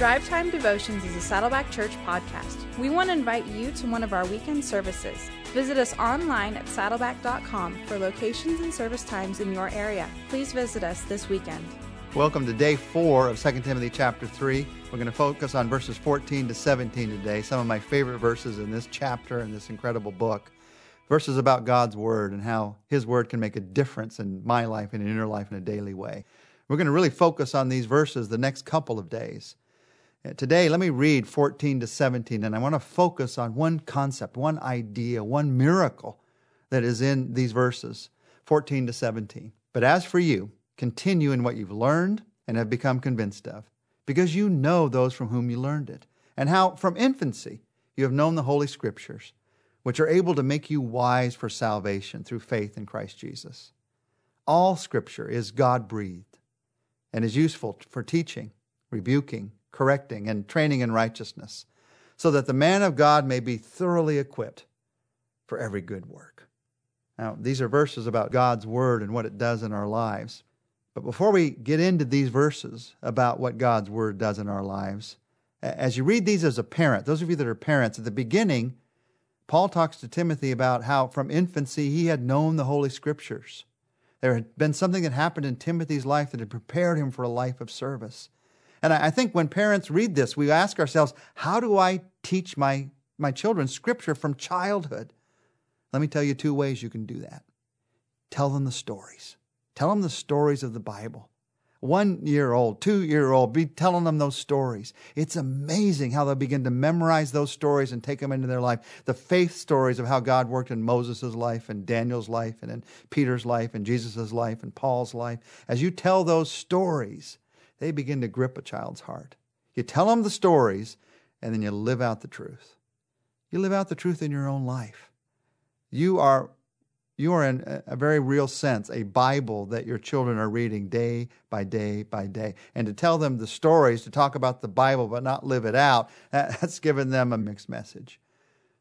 Drive Time Devotions is a Saddleback Church podcast. We want to invite you to one of our weekend services. Visit us online at saddleback.com for locations and service times in your area. Please visit us this weekend. Welcome to day four of 2 Timothy chapter 3. We're going to focus on verses 14 to 17 today, some of my favorite verses in this chapter and this incredible book. Verses about God's Word and how His Word can make a difference in my life and in your life in a daily way. We're going to really focus on these verses the next couple of days. Uh, today, let me read 14 to 17, and I want to focus on one concept, one idea, one miracle that is in these verses 14 to 17. But as for you, continue in what you've learned and have become convinced of, because you know those from whom you learned it, and how from infancy you have known the Holy Scriptures, which are able to make you wise for salvation through faith in Christ Jesus. All Scripture is God breathed and is useful for teaching, rebuking, correcting, and training in righteousness, so that the man of God may be thoroughly equipped for every good work. Now, these are verses about God's Word and what it does in our lives. But before we get into these verses about what God's Word does in our lives, as you read these as a parent, those of you that are parents, at the beginning, Paul talks to Timothy about how from infancy he had known the Holy Scriptures. There had been something that happened in Timothy's life that had prepared him for a life of service. And I think when parents read this, we ask ourselves, how do I teach my, my children scripture from childhood? Let me tell you two ways you can do that. Tell them the stories. Tell them the stories of the Bible. One year old, two year old, be telling them those stories. It's amazing how they'll begin to memorize those stories and take them into their life. The faith stories of how God worked in Moses' life and Daniel's life and in Peter's life and Jesus' life and Paul's life. As you tell those stories, they begin to grip a child's heart. You tell them the stories, and then you live out the truth. You live out the truth in your own life. You are, you are in a very real sense a Bible that your children are reading day by day by day. And to tell them the stories, to talk about the Bible but not live it out, that's given them a mixed message.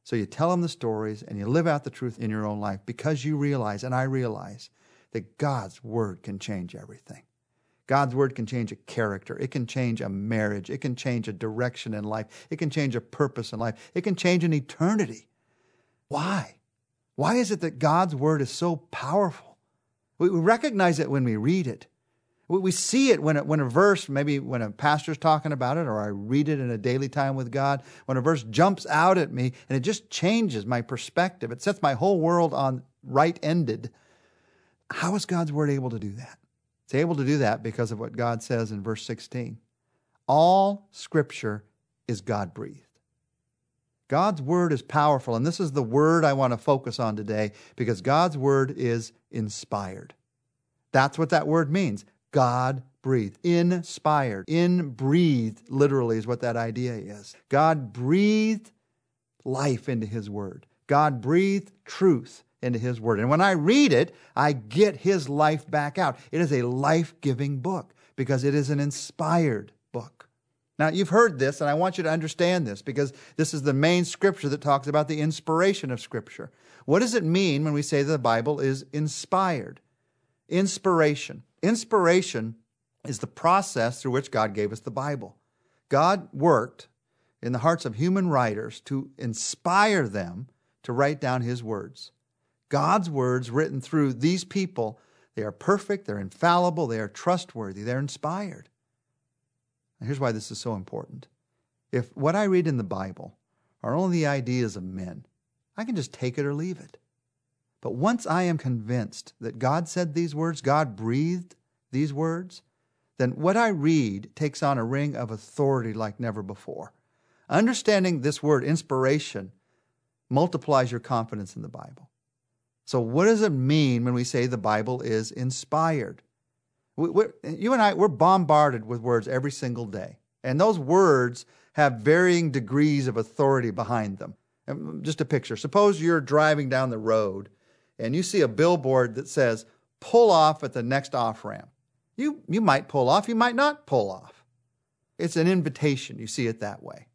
So you tell them the stories and you live out the truth in your own life because you realize, and I realize, that God's Word can change everything. God's word can change a character. It can change a marriage. It can change a direction in life. It can change a purpose in life. It can change an eternity. Why? Why is it that God's word is so powerful? We recognize it when we read it. We see it when, it, when a verse, maybe when a pastor's talking about it, or I read it in a daily time with God, when a verse jumps out at me and it just changes my perspective. It sets my whole world on right ended. How is God's word able to do that? It's able to do that because of what God says in verse 16. All scripture is God breathed. God's word is powerful, and this is the word I want to focus on today because God's word is inspired. That's what that word means. God breathed, inspired, in breathed, literally, is what that idea is. God breathed life into his word. God breathed truth into His Word. And when I read it, I get His life back out. It is a life giving book because it is an inspired book. Now, you've heard this, and I want you to understand this because this is the main scripture that talks about the inspiration of Scripture. What does it mean when we say that the Bible is inspired? Inspiration. Inspiration is the process through which God gave us the Bible. God worked in the hearts of human writers to inspire them to write down His words. God's words written through these people, they are perfect, they're infallible, they are trustworthy, they're inspired. Now, here's why this is so important. If what I read in the Bible are only the ideas of men, I can just take it or leave it. But once I am convinced that God said these words, God breathed these words, then what I read takes on a ring of authority like never before. Understanding this word, inspiration, multiplies your confidence in the Bible. So, what does it mean when we say the Bible is inspired? We, you and I, we're bombarded with words every single day. And those words have varying degrees of authority behind them. Mm, just a picture. Suppose you're driving down the road and you see a billboard that says, pull off at the next off ramp. You, you might pull off, you might not pull off. It's an invitation. You see it that way.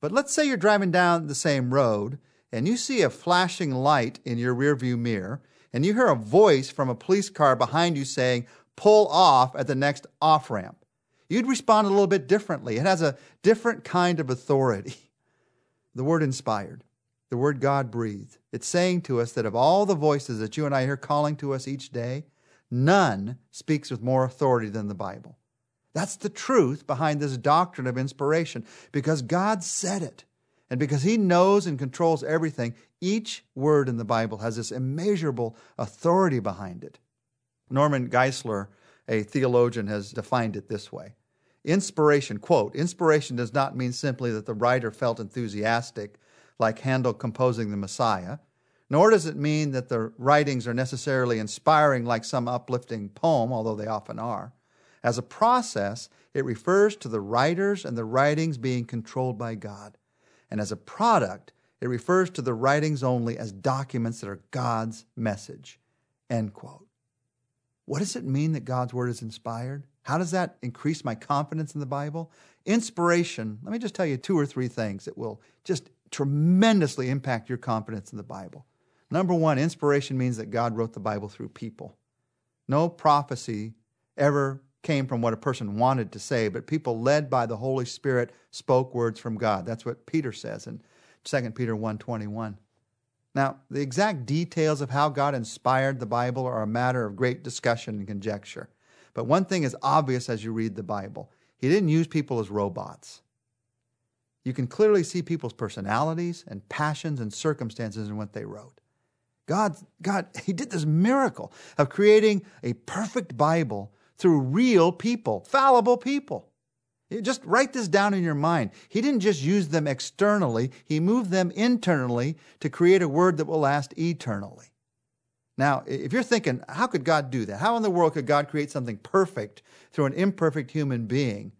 But let's say you're driving down the same road and you see a flashing light in your rearview mirror, and you hear a voice from a police car behind you saying, pull off at the next off ramp. you'd respond a little bit differently. It has a different kind of authority. The word inspired, the word God breathed. It's saying to us that of all the voices that you and I hear calling to us each day, none speaks with more authority than the Bible. That's the truth behind this doctrine of inspiration because God said it. And because He knows and controls everything, each word in the Bible has this immeasurable authority behind it. Norman Geisler, a theologian, has defined it this way Inspiration, quote, inspiration does not mean simply that the writer felt enthusiastic, like Handel composing the Messiah, nor does it mean that the writings are necessarily inspiring like some uplifting poem, although they often are. As a process, it refers to the writers and the writings being controlled by God. And as a product, it refers to the writings only as documents that are God's message. End quote. What does it mean that God's word is inspired? How does that increase my confidence in the Bible? Inspiration, let me just tell you two or three things that will just tremendously impact your confidence in the Bible. Number one, inspiration means that God wrote the Bible through people. No prophecy ever came from what a person wanted to say, but people led by the Holy Spirit spoke words from God. That's what Peter says in 2 Peter 1:21. Now, the exact details of how God inspired the Bible are a matter of great discussion and conjecture. But one thing is obvious as you read the Bible. He didn't use people as robots. You can clearly see people's personalities and passions and circumstances in what they wrote. God, God, He did this miracle of creating a perfect Bible through real people, fallible people. Just write this down in your mind. He didn't just use them externally, He moved them internally to create a word that will last eternally. Now, if you're thinking, how could God do that? How in the world could God create something perfect through an imperfect human being?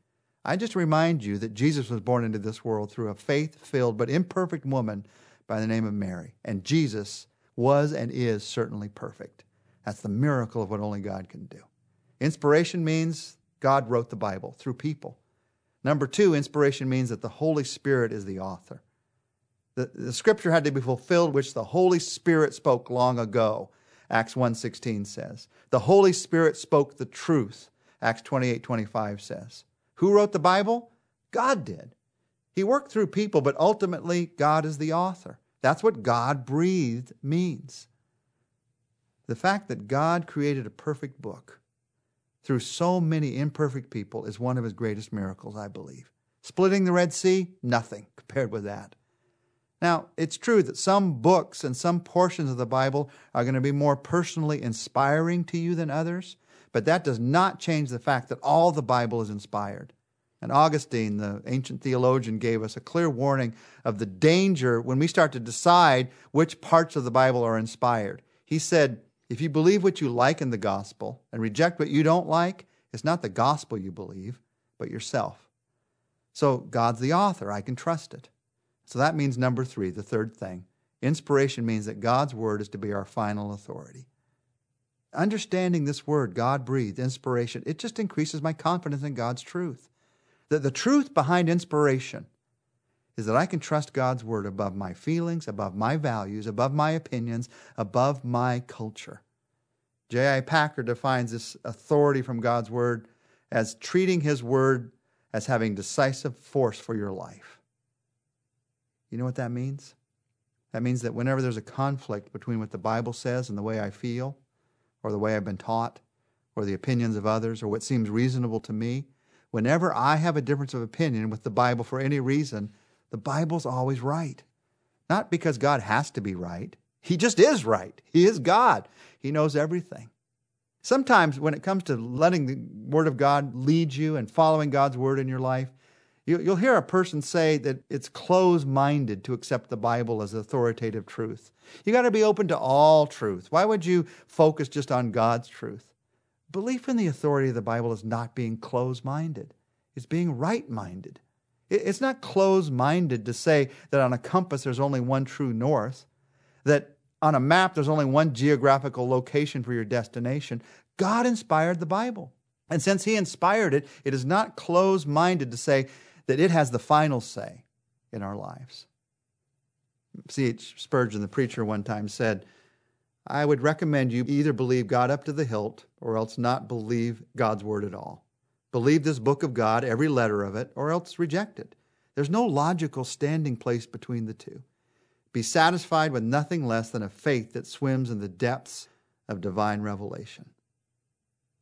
I just remind you that Jesus was born into this world through a faith filled but imperfect woman by the name of Mary. And Jesus was and is certainly perfect. That's the miracle of what only God can do. Inspiration means God wrote the Bible through people. Number two, inspiration means that the Holy Spirit is the author. The, the scripture had to be fulfilled, which the Holy Spirit spoke long ago. Acts 1.16 says. The Holy Spirit spoke the truth. Acts 28.25 says. Who wrote the Bible? God did. He worked through people, but ultimately God is the author. That's what God breathed means. The fact that God created a perfect book through so many imperfect people is one of his greatest miracles, I believe. Splitting the Red Sea, nothing compared with that. Now, it's true that some books and some portions of the Bible are going to be more personally inspiring to you than others, but that does not change the fact that all the Bible is inspired. And Augustine, the ancient theologian, gave us a clear warning of the danger when we start to decide which parts of the Bible are inspired. He said, if you believe what you like in the gospel and reject what you don't like, it's not the gospel you believe, but yourself. So God's the author. I can trust it. So that means number three, the third thing. Inspiration means that God's word is to be our final authority. Understanding this word, God breathed, inspiration, it just increases my confidence in God's truth. That the truth behind inspiration is that I can trust God's word above my feelings, above my values, above my opinions, above my culture. J.I. Packer defines this authority from God's word as treating his word as having decisive force for your life. You know what that means? That means that whenever there's a conflict between what the Bible says and the way I feel, or the way I've been taught, or the opinions of others, or what seems reasonable to me, whenever I have a difference of opinion with the Bible for any reason, the Bible's always right. Not because God has to be right, He just is right. He is God, He knows everything. Sometimes, when it comes to letting the Word of God lead you and following God's Word in your life, you'll hear a person say that it's closed minded to accept the Bible as authoritative truth. You got to be open to all truth. Why would you focus just on God's truth? Belief in the authority of the Bible is not being closed minded, it's being right minded. It's not closed minded to say that on a compass there's only one true north, that on a map there's only one geographical location for your destination. God inspired the Bible. And since He inspired it, it is not closed minded to say that it has the final say in our lives. C.H. Spurgeon, the preacher, one time said, I would recommend you either believe God up to the hilt or else not believe God's word at all. Believe this book of God, every letter of it, or else reject it. There's no logical standing place between the two. Be satisfied with nothing less than a faith that swims in the depths of divine revelation.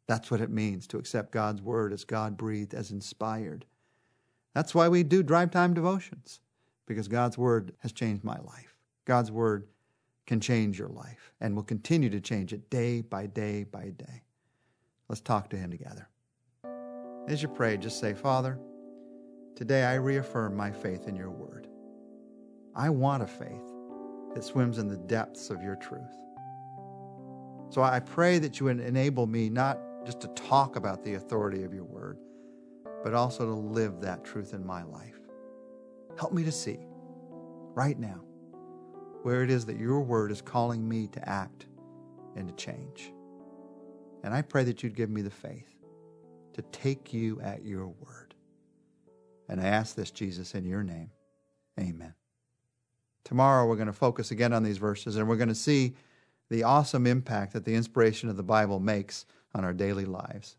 That's what it means to accept God's word as God breathed, as inspired. That's why we do drive time devotions, because God's word has changed my life. God's word can change your life and will continue to change it day by day by day. Let's talk to Him together. As you pray, just say, Father, today I reaffirm my faith in your word. I want a faith that swims in the depths of your truth. So I pray that you would enable me not just to talk about the authority of your word, but also to live that truth in my life. Help me to see right now where it is that your word is calling me to act and to change. And I pray that you'd give me the faith to take you at your word. And I ask this, Jesus, in your name. Amen. Tomorrow we're going to focus again on these verses and we're going to see the awesome impact that the inspiration of the Bible makes on our daily lives.